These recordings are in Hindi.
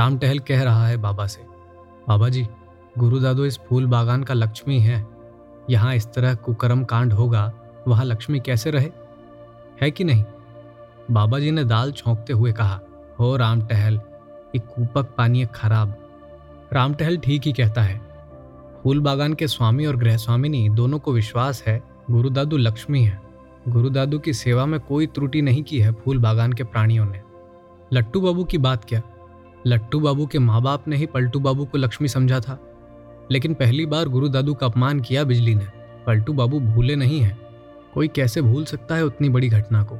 राम टहल कह रहा है बाबा से, बाबा जी, गुरु दादो इस फूल बागान का लक्ष्मी है। यहाँ इस तरह कुकर्म कांड होगा, वहाँ लक्ष्मी कैसे रहे? है कि नहीं? बाबा जी ने दाल छोंकते हुए कहा, हो राम टहल एक कूपक पानी खराब। राम टहल ठीक ही कहता है, फूल बागान के स्वामी और गृह स्वामिनी दोनों को विश्वास है गुरुदादू लक्ष्मी है। गुरुदादू की सेवा में कोई त्रुटि नहीं की है फूल बागान के प्राणियों ने। लट्टू बाबू की बात क्या? लट्टू बाबू के माँ बाप ने ही पलटू बाबू को लक्ष्मी समझा था। लेकिन पहली बार गुरु दादू का अपमान किया बिजली ने। पलटू बाबू भूले नहीं हैं। कोई कैसे भूल सकता है उतनी बड़ी घटना को?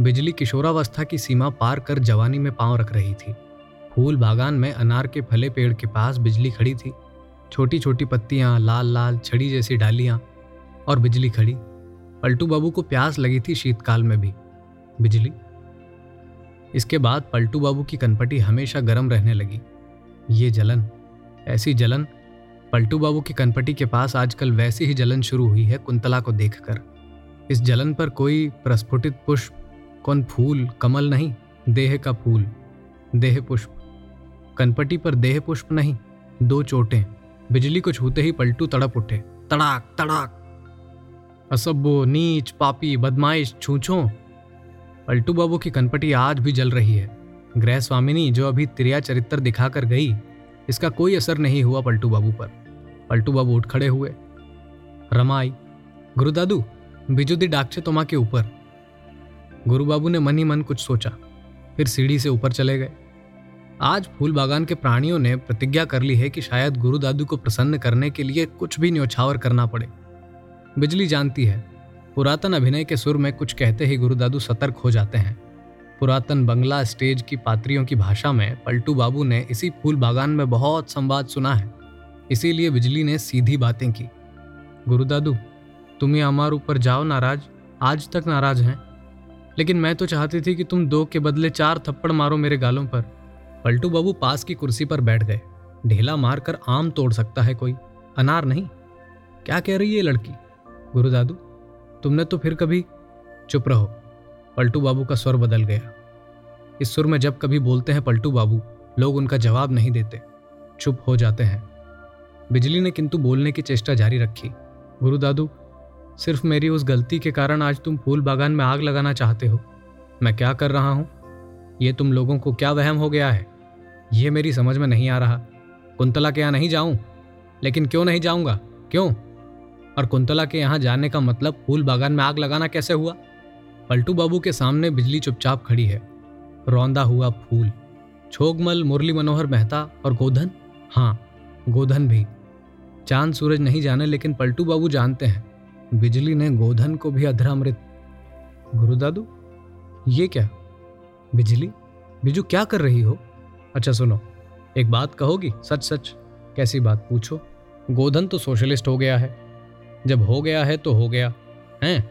बिजली किशोरावस्था की सीमा पार कर जवानी में पाँव रख रही थी। फूल बागान में अनार के फले पेड़ के पास बिजली खड़ी थी। छोटी छोटी पत्तियाँ लाल लाल छड़ी जैसी डालियाँ और बिजली खड़ी। पलटू बाबू को प्यास लगी थी शीतकाल में भी। बिजली इसके बाद पलटू बाबू की कनपटी हमेशा गर्म रहने लगी। ये जलन, ऐसी जलन, पलटू बाबू की कनपटी के पास आजकल वैसी ही जलन शुरू हुई है कुंतला को देखकर। इस जलन पर कोई प्रस्फुटित पुष्प, कौन फूल, कमल नहीं, देह का फूल, देह पुष्प। कनपटी पर देह पुष्प नहीं, दो चोटें, बिजली को छूते ही पलटू तड़प उठे। तड़ाक तड़ाक। असब्बो नीच, पापी, बदमाइश, छूछो पलटू बाबू की कनपटी आज भी जल रही है। गृह स्वामिनी जो अभी त्रिया चरित्र दिखाकर गई, इसका कोई असर नहीं हुआ पलटू बाबू पर। पलटू बाबू उठ खड़े हुए। रमाई, गुरुदादू बिजुदी डाकचे तोमा के ऊपर। गुरु बाबू ने मन ही मन कुछ सोचा, फिर सीढ़ी से ऊपर चले गए। आज फूल बागान के प्राणियों ने प्रतिज्ञा कर ली है कि शायद गुरु दादू को प्रसन्न करने के लिए कुछ भी न्यौछावर करना पड़े। बिजली जानती है पुरातन अभिनय के सुर में कुछ कहते ही गुरुदादू सतर्क हो जाते हैं। पुरातन बंगला स्टेज की पात्रियों की भाषा में पलटू बाबू ने इसी फूल बागान में बहुत संवाद सुना है। इसीलिए बिजली ने सीधी बातें की। गुरु दादू तुम ये हमारे ऊपर जाओ नाराज़। आज तक नाराज़ हैं। लेकिन मैं तो चाहती थी कि तुम दो के बदले चार थप्पड़ मारो मेरे गालों पर। पलटू बाबू पास की कुर्सी पर बैठ गए। ढेला मारकर आम तोड़ सकता है कोई। अनार नहीं। क्या कह रही है लड़की? गुरु दादू तुमने तो फिर कभी चुप रहो। पलटू बाबू का स्वर बदल गया। इस सुर में जब कभी बोलते हैं पलटू बाबू, लोग उनका जवाब नहीं देते। चुप हो जाते हैं। बिजली ने किंतु बोलने की चेष्टा जारी रखी। गुरु दादू, सिर्फ़ मेरी उस गलती के कारण आज तुम फूल बागान में आग लगाना चाहते हो। मैं क्या कर रहा हूँ? ये तुम लोगों को क्या वहम हो गया है? ये मेरी समझ में नहीं आ रहा। कुंतला के यहाँ नहीं जाऊँ? लेकिन क्यों नहीं जाऊँगा? क्यों? और कुंतला के यहाँ जाने का मतलब फूल बागान में आग लगाना कैसे हुआ? पलटू बाबू के सामने बिजली चुपचाप खड़ी है। रौंदा हुआ फूल। छोगमल, मुरली मनोहर मेहता और गोधन? हाँ गोधन भी। चाँद सूरज नहीं जाने, लेकिन पलटू बाबू जानते हैं। बिजली ने गोधन को भी अधरामृत। गुरु दादू, ये क्या? बिजली? बिजू, क्या कर रही हो? अच्छा सुनो, एक बात कहोगी? सच सच कैसी बात पूछो? गोधन तो सोशलिस्ट हो गया है। जब हो गया है तो हो गया, हैं?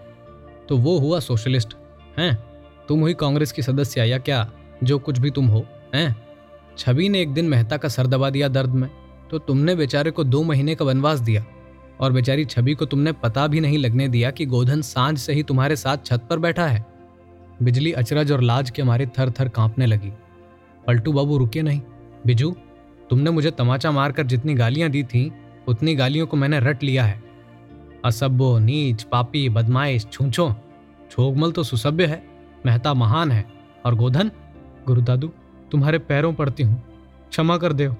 तो वो हुआ सोशलिस्ट, हैं? तुम हुई कांग्रेस की सदस्य या क्या? जो कुछ भी तुम हो, हैं? छवि ने एक दिन मेहता का सर दबा दिया दर्द में तो तुमने बेचारे को दो महीने का वनवास दिया, और बेचारी छवि को तुमने पता भी नहीं लगने दिया कि गोधन साँझ से ही तुम्हारे साथ छत पर बैठा है। बिजली अचरज और लाज के मारे थर थर कांपने लगी। पलटू बाबू रुके नहीं। बिजू, तुमने मुझे तमाचा मारकर जितनी गालियाँ दी थी, उतनी गालियों को मैंने रट लिया है। असभ्यो, नीच, पापी, बदमाइश, छूछो। छोगमल तो सुसभ्य है, मेहता महान है। और गोधन गुरुदादू तुम्हारे पैरों पड़ती हूँ। क्षमा कर दो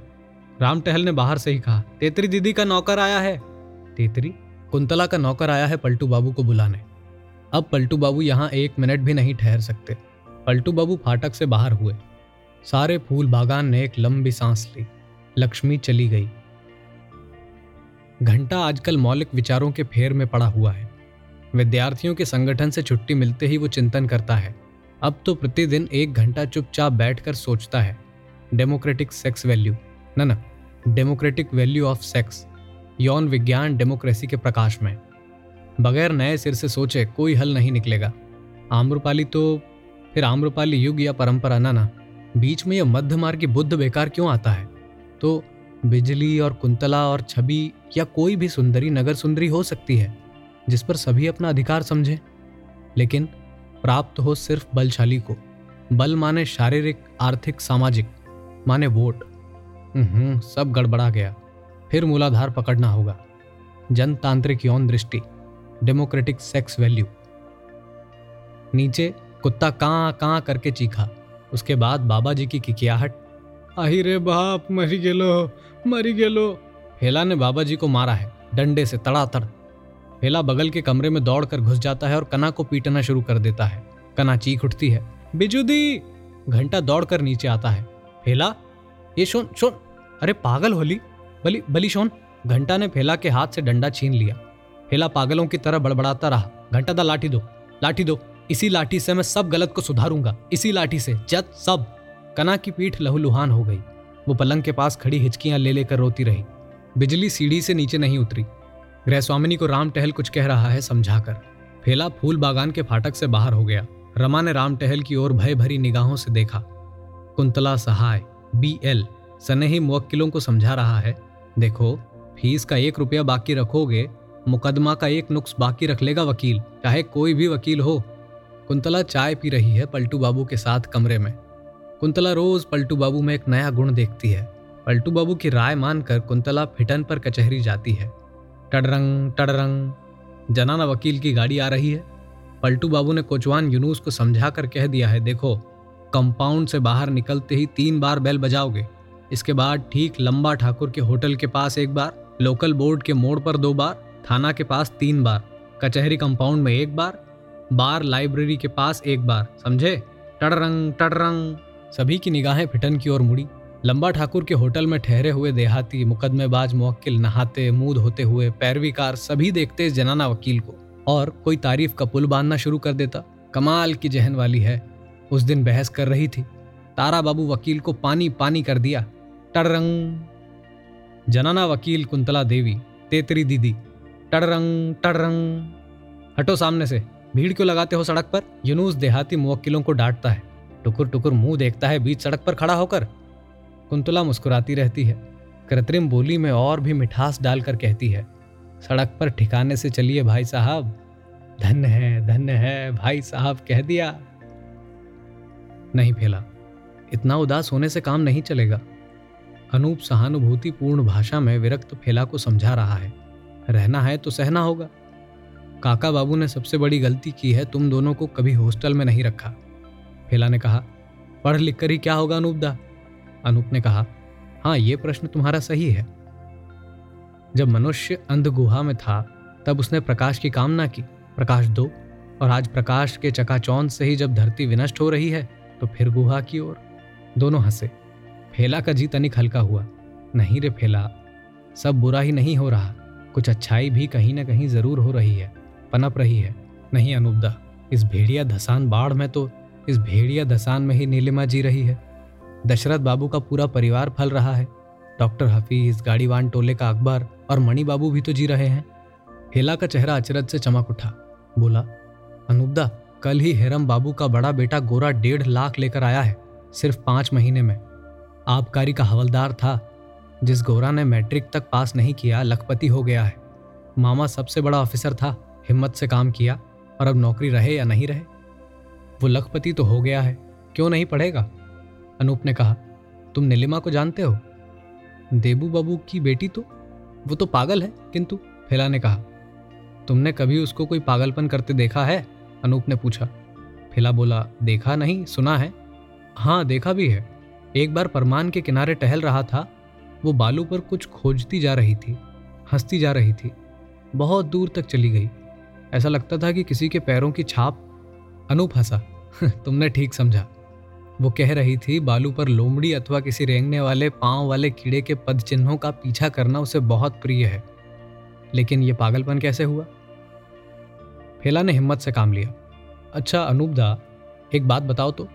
राम टहल ने बाहर से ही कहा, तेतरी दीदी का नौकर आया है। तेतरी, कुंतला का नौकर आया है पलटू बाबू को बुलाने। अब पलटू बाबू यहाँ एक मिनट भी नहीं ठहर सकते। पलटू बाबू फाटक से बाहर हुए। सारे फूल बागान ने एक लंबी सांस ली। लक्ष्मी चली गई। घंटा आजकल मौलिक विचारों के फेर में पड़ा हुआ है। विद्यार्थियों के संगठन से छुट्टी मिलते ही वो चिंतन करता है। अब तो प्रतिदिन एक घंटा चुपचाप बैठकर सोचता है। Democratic sex value. न न, डेमोक्रेटिक वैल्यू ऑफ़ सेक्स। यौन विज्ञान डेमोक्रेसी के प्रकाश में। बगैर नए सिर से सोचे कोई हल नहीं निकलेगा। आम्रपाली तो फिर आम्रपाली युग या परंपरा, ना ना, बीच में यह मध्य मार्ग बुद्ध बेकार क्यों आता है? तो बिजली और कुंतला और छवि या कोई भी सुंदरी नगर सुंदरी हो सकती है, जिस पर सभी अपना अधिकार समझें। लेकिन प्राप्त हो सिर्फ़ बलशाली को। बल माने शारीरिक, आर्थिक, सामाजिक, माने वोट। हम्म सब गड़बड़ा गया। फिर मूलाधार पकड़ना होगा। जनतांत्रिक यौन दृष्टि, डेमोक्रेटिक सेक्स वैल्यू। नीचे, कुत्ता कां कां करके चीखा। उसके बाद बाबा जी की किकियाहट आही रे बाप, मरी गेलो। मरी गेलो। फेला ने बाबा जी को मारा है, डंडे से तड़ातड़। फेला बगल के कमरे में दौड़कर घुस जाता है और कना को पीटना शुरू कर देता है। कना चीख उठती है। बिजुदी, घंटा दौड़कर नीचे आता है। फेला ये शोन शोन, अरे पागल होली। बली बली शोन, घंटा ने फेला के हाथ से डंडा छीन लिया। फेला पागलों की तरह बड़बड़ाता रहा। घंटा दा लाठी दो लाठी दो। इसी लाठी से मैं सब गलत को सुधारूँगा। इसी लाठी से, जत सब। कना की पीठ लहूलुहान हो गई। वो पलंग के पास खड़ी हिचकियाँ ले लेकर रोती रही। बिजली सीढ़ी से नीचे नहीं उतरी। गृह स्वामिनी को राम टहल कुछ कह रहा है समझाकर। फेला फूल बागान के फाटक से बाहर हो गया। रमा ने राम टहल की ओर भय भरी निगाहों से देखा। कुंतला सहाय, बी एल सनेही मुवक्किलों को समझा रहा है। देखो, फ़ीस का एक रुपया बाकी रखोगे, मुकदमा का एक नुक्स बाकी रख लेगा वकील, चाहे कोई भी वकील हो। कुंतला चाय पी रही है पलटू बाबू के साथ कमरे में। कुंतला रोज पलटू बाबू में एक नया गुण देखती है। पलटू बाबू की राय मानकर कुंतला फिटन पर कचहरी जाती है। टडरंग टडरंग। जनाना वकील की गाड़ी आ रही है। पलटू बाबू ने कोचवान यूनुस को समझा कर कह दिया है, देखो, कंपाउंड से बाहर निकलते ही तीन बार बेल बजाओगे। इसके बाद ठीक लंबा ठाकुर के होटल के पास एक बार, लोकल बोर्ड के मोड़ पर दो बार, थाना के पास तीन बार, कचहरी कंपाउंड में एक बार बार लाइब्रेरी के पास एक बार, समझे? टडरंग टडरंग। सभी की निगाहें फिटन की ओर मुड़ी। लंबा ठाकुर के होटल में ठहरे हुए देहाती, मुकदमेबाज मुवक्किल, नहाते मूद होते हुए पैरवीकार, सभी देखते जनाना वकील को। और कोई तारीफ़ का पुल बांधना शुरू कर देता। कमाल की जहन वाली है। उस दिन बहस कर रही थी। तारा बाबू वकील को पानी पानी कर दिया। टडरंग। जनाना वकील कुंतला देवी, तेतरी दीदी। टडरंग टडरंग। हटो सामने से। भीड़ क्यों लगाते हो सड़क पर? यूनुस देहाती मुवक्किलों को डांटता है। टुकुर टुकुर मुँह देखता है, बीच सड़क पर खड़ा होकर। कुंतला मुस्कुराती रहती है। कृत्रिम बोली में और भी मिठास डालकर कहती है, सड़क पर ठिकाने से चलिए भाई साहब। धन्य है धन्य है, भाई साहब, कह दिया। नहीं फैला। इतना उदास होने से काम नहीं चलेगा। अनूप सहानुभूतिपूर्ण भाषा में विरक्त फेला को समझा रहा है, रहना है तो सहना होगा। काका बाबू ने सबसे बड़ी गलती की है, तुम दोनों को कभी हॉस्टल में नहीं रखा। फेला ने कहा, पढ़ लिख कर ही क्या होगा अनूप दा अनूप ने कहा हाँ ये प्रश्न तुम्हारा सही है। जब मनुष्य अंध गुहा में था, तब उसने प्रकाश की कामना की। प्रकाश दो, और आज प्रकाश के चकाचौंध से ही जब धरती विनष्ट हो रही है तो फिर गुहा की ओर। दोनों हंसे। फेला का जी तनिक हल्का हुआ। नहीं रे फेला, सब बुरा ही नहीं हो रहा। कुछ अच्छाई भी कहीं ना कहीं ज़रूर हो रही है, पनप रही है। नहीं अनुपदा, इस भेड़िया धसान बाढ़ में तो इस भेड़िया दसान में ही नीलिमा जी रही है। दशरथ बाबू का पूरा परिवार फल रहा है। डॉक्टर हफीज, गाड़ीवान टोले का अकबर और मणि बाबू भी तो जी रहे हैं। हेला का चेहरा अचरज से चमक उठा। बोला, अनुपदा, कल ही हेरम बाबू का बड़ा बेटा गोरा डेढ़ लाख लेकर आया है, सिर्फ़ पाँच महीने में। आबकारी का हवलदार था, जिस गोरा ने मैट्रिक तक पास नहीं किया, लखपति हो गया है। मामा सबसे बड़ा ऑफिसर था, हिम्मत से काम किया, और अब नौकरी रहे या नहीं रहे वो लखपति तो हो गया है, क्यों नहीं पढ़ेगा? अनूप ने कहा, तुम नीलिमा को जानते हो? देबू बाबू की बेटी तो? वो तो पागल है, किंतु, फैला ने कहा, तुमने कभी उसको कोई पागलपन करते देखा है? अनूप ने पूछा, फिला बोला, देखा नहीं, सुना है। हाँ देखा भी है। एक बार परमान के किनारे टहल रहा था, वो बालू पर कुछ खोजती जा रही थी, हंसती जा रही थी, बहुत दूर तक चली गई। ऐसा लगता था कि किसी के पैरों की छाप। अनूप हंसा तुमने ठीक समझा। वो कह रही थी, बालू पर लोमड़ी अथवा किसी रेंगने वाले पाँव वाले कीड़े के पद चिन्हों का पीछा करना उसे बहुत प्रिय है। लेकिन ये पागलपन कैसे हुआ? फेला ने हिम्मत से काम लिया। अच्छा अनूप दा एक बात बताओ तो।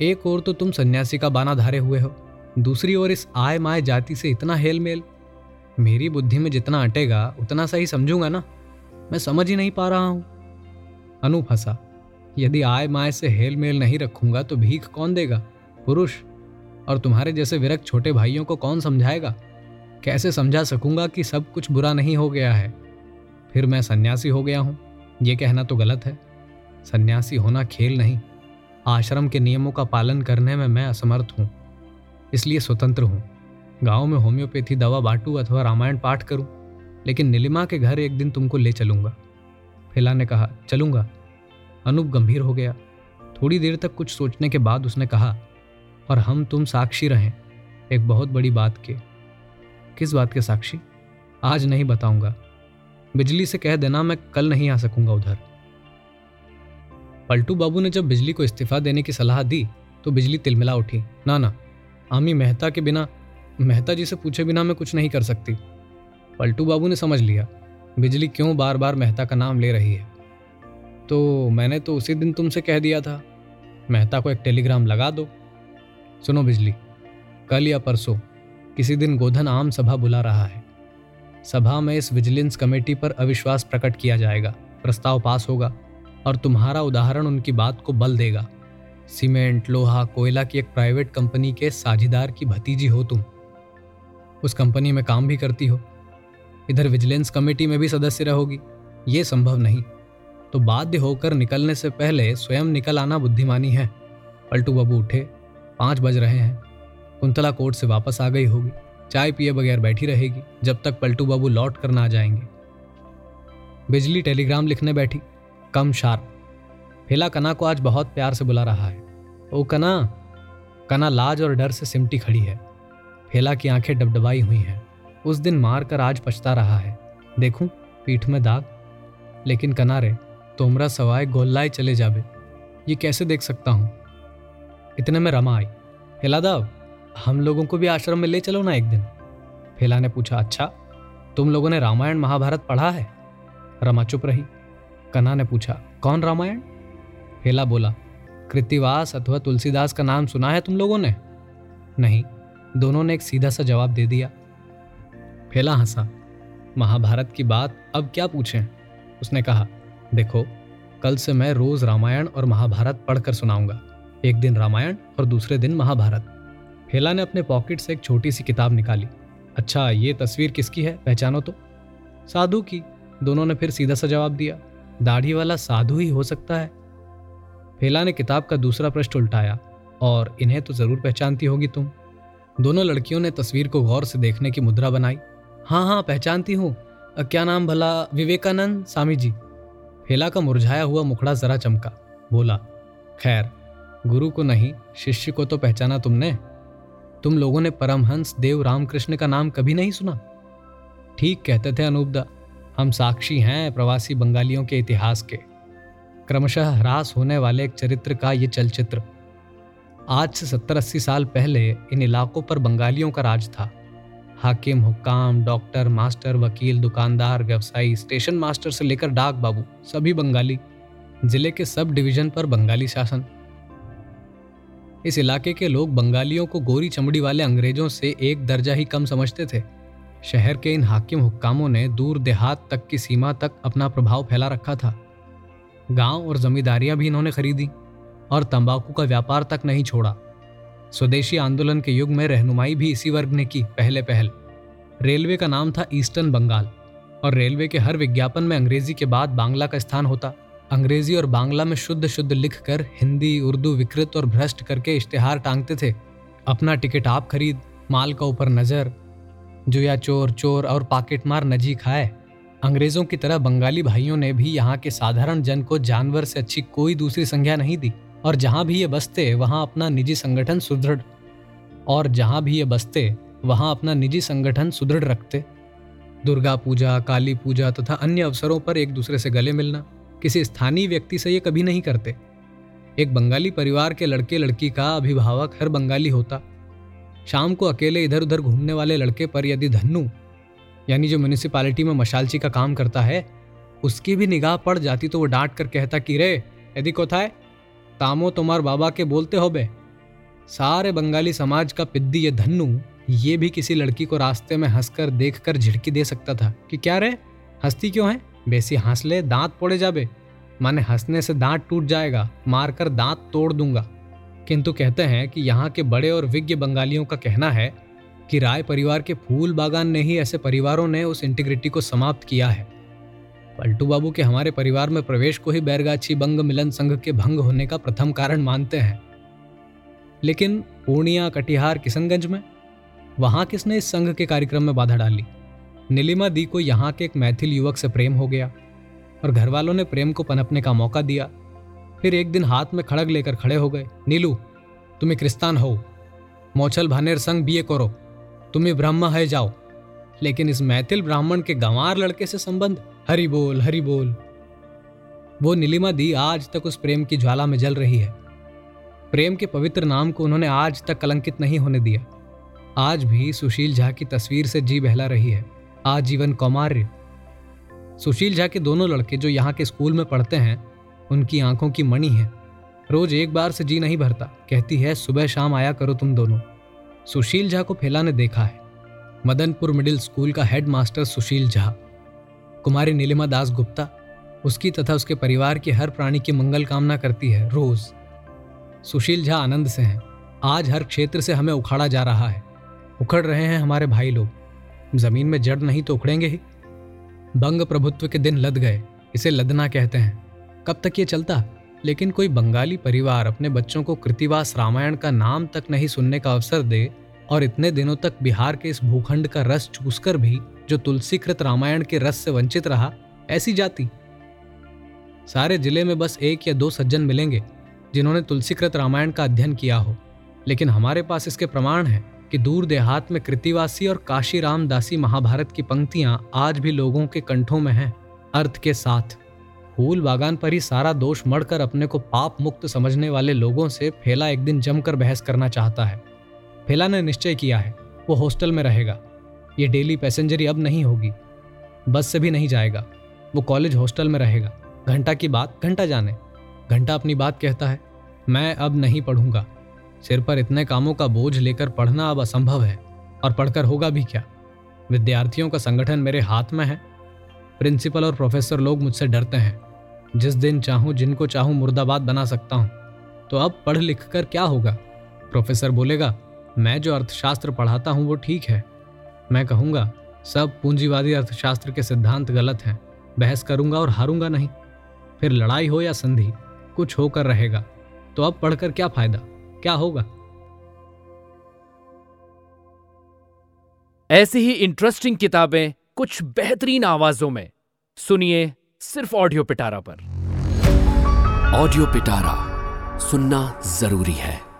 एक और तो तुम सन्यासी का बाना धारे हुए हो। दूसरी ओर इस आय माय जाति से इतना हेल मेल मेरी बुद्धि में जितना अटेगा, उतना सही समझूँगा ना। मैं समझ ही नहीं पा रहा हूँ। अनूप हंसा। यदि आय माय से हेल मेल नहीं रखूँगा तो भीख कौन देगा? पुरुष, और तुम्हारे जैसे विरक्त छोटे भाइयों को कौन समझाएगा? कैसे समझा सकूँगा कि सब कुछ बुरा नहीं हो गया है? फिर मैं सन्यासी हो गया हूँ। ये कहना तो गलत है। सन्यासी होना खेल नहीं। आश्रम के नियमों का पालन करने में मैं असमर्थ हूँ। इसलिए स्वतंत्र हूँ। गाँव में होम्योपैथी, दवा, बांटू अथवा रामायण पाठ करूँ, लेकिन नीलिमा के घर एक दिन तुमको ले चलूँगा। फिला ने कहा, चलूँगा। अनूप गंभीर हो गया। थोड़ी देर तक कुछ सोचने के बाद उसने कहा, और हम तुम साक्षी रहें। एक बहुत बड़ी बात के। किस बात के साक्षी? आज नहीं बताऊँगा। बिजली से कह देना, मैं कल नहीं आ सकूँगा उधर। पलटू बाबू ने जब बिजली को इस्तीफा देने की सलाह दी तो बिजली तिलमिला उठी। ना ना, आमी मेहता के बिना, मेहता जी से पूछे बिना मैं कुछ नहीं कर सकती। पलटू बाबू ने समझ लिया, बिजली क्यों बार बार मेहता का नाम ले रही है? तो मैंने तो उसी दिन तुमसे कह दिया था। मेहता को एक टेलीग्राम लगा दो। सुनो बिजली, कल या परसों किसी दिन गोधन आम सभा बुला रहा है। सभा में इस विजिलेंस कमेटी पर अविश्वास प्रकट किया जाएगा, प्रस्ताव पास होगा और तुम्हारा उदाहरण उनकी बात को बल देगा। सीमेंट, लोहा, कोयला की एक प्राइवेट कंपनी के साझेदार की भतीजी हो तुम। उस कंपनी में काम भी करती हो। इधर विजिलेंस कमेटी में भी सदस्य रहोगी। ये संभव नहीं। तो बाध्य होकर निकलने से पहले स्वयं निकल आना बुद्धिमानी है। पलटू बाबू उठे। पाँच बज रहे हैं। कुंतला कोर्ट से वापस आ गई होगी। चाय पिए बगैर बैठी रहेगी, जब तक पलटू बाबू लौट कर ना जाएँगे। बिजली टेलीग्राम लिखने बैठी। Come sharp. फेला कना को आज बहुत प्यार से बुला रहा है। ओ कना कना लाज और डर से सिमटी खड़ी है। फेला की आँखें डबडबाई हुई हैं। उस दिन मार कर आज पछता रहा है। देखूँ, पीठ में दाग। लेकिन कनारे तोमरा सवाए गोल्लाए चले जाबे ये कैसे देख सकता हूँ? इतने में रमा आई। फेलादाव हम लोगों को भी आश्रम में ले चलो ना एक दिन। फेला ने पूछा अच्छा तुम लोगों ने रामायण महाभारत पढ़ा है? रमा चुप रही। कना ने पूछा, कौन रामायण? फेला बोला, कृतिवास अथवा तुलसीदास का नाम सुना है तुम लोगों ने? नहीं, दोनों ने एक सीधा सा जवाब दे दिया। फेला हंसा, महाभारत की बात अब क्या पूछें? उसने कहा देखो, कल से मैं रोज रामायण और महाभारत पढ़कर सुनाऊँगा। एक दिन रामायण और दूसरे दिन महाभारत। फेला ने अपने पॉकेट से एक छोटी सी किताब निकाली। अच्छा ये तस्वीर किसकी है, पहचानो तो। साधु की। दोनों ने फिर सीधा सा जवाब दिया, दाढ़ी वाला साधु ही हो सकता है। फेला ने किताब का दूसरा पृष्ठ उल्टाया, और इन्हें तो ज़रूर पहचानती होगी तुम। दोनों लड़कियों ने तस्वीर को गौर से देखने की मुद्रा बनाई। हाँ हाँ पहचानती हूँ। क्या नाम भला? विवेकानंद, स्वामी जी। फेला का मुरझाया हुआ मुखड़ा जरा चमका। बोला, खैर, गुरु को नहीं, शिष्य को तो पहचाना तुमने। तुम लोगों ने परमहंस देव रामकृष्ण का नाम कभी नहीं सुना? ठीक कहते थे अनूपदा, हम साक्षी हैं प्रवासी बंगालियों के इतिहास के। क्रमशः ह्रास होने वाले एक चरित्र का ये चलचित्र। आज से सत्तर अस्सी साल पहले इन इलाकों पर बंगालियों का राज था। हाकिम हुक्काम डॉक्टर, मास्टर, वकील, दुकानदार, व्यवसायी, स्टेशन मास्टर से लेकर डाक बाबू, सभी बंगाली। ज़िले के सब डिवीज़न पर बंगाली शासन। इस इलाके के लोग बंगालियों को गोरी चमड़ी वाले अंग्रेज़ों से एक दर्जा ही कम समझते थे। शहर के इन हाकिम, हुक्कामों ने दूर देहात तक की सीमा तक अपना प्रभाव फैला रखा था। गाँव और जमींदारियाँ भी इन्होंने खरीदी और तंबाकू का व्यापार तक नहीं छोड़ा। स्वदेशी आंदोलन के युग में रहनुमाई भी इसी वर्ग ने की, पहले पहल। रेलवे का नाम था ईस्टर्न बंगाल, और रेलवे के हर विज्ञापन में अंग्रेज़ी के बाद बांग्ला का स्थान होता। अंग्रेज़ी और बांग्ला में शुद्ध शुद्ध लिख कर हिंदी, उर्दू विकृत और भ्रष्ट करके इश्तेहार टांगते थे। अपना टिकट आप खरीद, माल का ऊपर नज़र जो या चोर चोर और पाकेट मार नजी खाए अंग्रेज़ों की तरह बंगाली भाइयों ने भी यहाँ के साधारण जन को जानवर से अच्छी कोई दूसरी संज्ञा नहीं दी। और जहाँ भी ये बसते, वहाँ अपना निजी संगठन सुदृढ़। और जहाँ भी ये बसते, वहाँ अपना निजी संगठन सुदृढ़ रखते। दुर्गा पूजा, काली पूजा तथा अन्य अवसरों पर एक दूसरे से गले मिलना, किसी स्थानीय व्यक्ति से ये कभी नहीं करते। एक बंगाली परिवार के लड़के लड़की का अभिभावक हर बंगाली होता। शाम को अकेले इधर उधर घूमने वाले लड़के पर यदि धन्नू, यानी जो म्यूनिसिपालिटी में मशालची का काम करता है, उसकी भी निगाह पड़ जाती तो वो डांट कर कहता कि रे, यदि कोथाए तामो तुम्हार बाबा के बोलते हो बे सारे बंगाली समाज का पिद्दी ये धन्नू, ये भी किसी लड़की को रास्ते में हंसकर देखकर झिड़की दे सकता था कि क्या रे? हंसती क्यों है? बेसी हंस ले, दांत पोड़े जाबे। माने हंसने से दांत टूट जाएगा, मारकर दांत तोड़ दूँगा। किंतु कहते हैं कि यहाँ के बड़े और विज्ञ बंगालियों का कहना है कि राय परिवार के फूल बागान ने ही ऐसे परिवारों ने उस इंटीग्रिटी को समाप्त किया है। पलटू बाबू के हमारे परिवार में प्रवेश को ही बैरगाछी बंग मिलन संघ के भंग होने का प्रथम कारण मानते हैं। लेकिन पूर्णिया, कटिहार, किशनगंज में? वहाँ किसने इस संघ के कार्यक्रम में बाधा डाली? नीलिमा दी को यहाँ के एक मैथिल युवक से प्रेम हो गया और घर वालों ने प्रेम को पनपने का मौका दिया। फिर एक दिन हाथ में खड़ग लेकर खड़े हो गए। नीलू तुम्हें क्रिस्तान हो। मौछल भानेर संग बीए करो। तुम्हें ब्रह्म है, जाओ। लेकिन इस मैथिल ब्राह्मण के गंवार लड़के से संबंध हरि बोल हरि बोल। वो नीलिमा दी आज तक उस प्रेम की ज्वाला में जल रही है। प्रेम के पवित्र नाम को उन्होंने आज तक कलंकित नहीं होने दिया। आज भी सुशील झा की तस्वीर से जी बहला रही है। आजीवन कौमार्य। सुशील झा के दोनों लड़के जो यहाँ के स्कूल में पढ़ते हैं, उनकी आँखों की मणि है। रोज एक बार से जी नहीं भरता। कहती है, सुबह शाम आया करो तुम दोनों। सुशील झा को फेला ने देखा है। मदनपुर मिडिल स्कूल का हेड मास्टर सुशील झा। कुमारी नीलिमा दास गुप्ता, उसकी तथा उसके परिवार के हर प्राणी की मंगल कामना करती है रोज। सुशील झा आनंद से हैं। आज हर क्षेत्र से हमें उखाड़ा जा रहा है। उखड़ रहे हैं हमारे भाई लोग। ज़मीन में जड़ नहीं तो उखड़ेंगे ही। बंग प्रभुत्व के दिन लद गए, इसे लदना कहते हैं। कब तक ये चलता? लेकिन कोई बंगाली परिवार अपने बच्चों को कृतिवास रामायण का नाम तक नहीं सुनने का अवसर दे और इतने दिनों तक बिहार के इस भूखंड का रस चूसकर भी जो तुलसीकृत रामायण के रस से वंचित रहा, ऐसी जाति। सारे ज़िले में बस एक या दो सज्जन मिलेंगे, जिन्होंने तुलसीकृत रामायण का अध्ययन किया हो। लेकिन हमारे पास इसके प्रमाण है कि दूर देहात में कृतिवासी और काशी रामदासी महाभारत की पंक्तियाँ आज भी लोगों के कंठों में हैं, अर्थ के साथ। फूल बागान पर ही सारा दोष मड़कर अपने को पाप मुक्त समझने वाले लोगों से फेला एक दिन जमकर बहस करना चाहता है। फेला ने निश्चय किया है, वो हॉस्टल में रहेगा। ये डेली पैसेंजरी अब नहीं होगी। बस से भी नहीं जाएगा। वो कॉलेज हॉस्टल में रहेगा। घंटा की बात, घंटा जाने। घंटा अपनी बात कहता है, मैं अब नहीं पढ़ूँगा। सिर पर इतने कामों का बोझ लेकर पढ़ना अब असंभव है। और पढ़कर होगा भी क्या? विद्यार्थियों का संगठन मेरे हाथ में है। प्रिंसिपल और प्रोफेसर लोग मुझसे डरते हैं। जिस दिन चाहूँ, जिनको चाहूँ, मुर्दाबाद बना सकता हूँ। तो अब पढ़ लिख कर क्या होगा? प्रोफेसर बोलेगा, मैं जो अर्थशास्त्र पढ़ाता हूँ, वो ठीक है। मैं कहूँगा सब पूंजीवादी अर्थशास्त्र के सिद्धांत गलत हैं बहस करूँगा और हारूँगा नहीं। फिर लड़ाई हो या संधि कुछ होकर रहेगा तो अब पढ़कर क्या फ़ायदा क्या होगा? ऐसी ही इंटरेस्टिंग किताबें कुछ बेहतरीन आवाजों में। सुनिए सिर्फ़ ऑडियो पिटारा पर। ऑडियो पिटारा सुनना ज़रूरी है।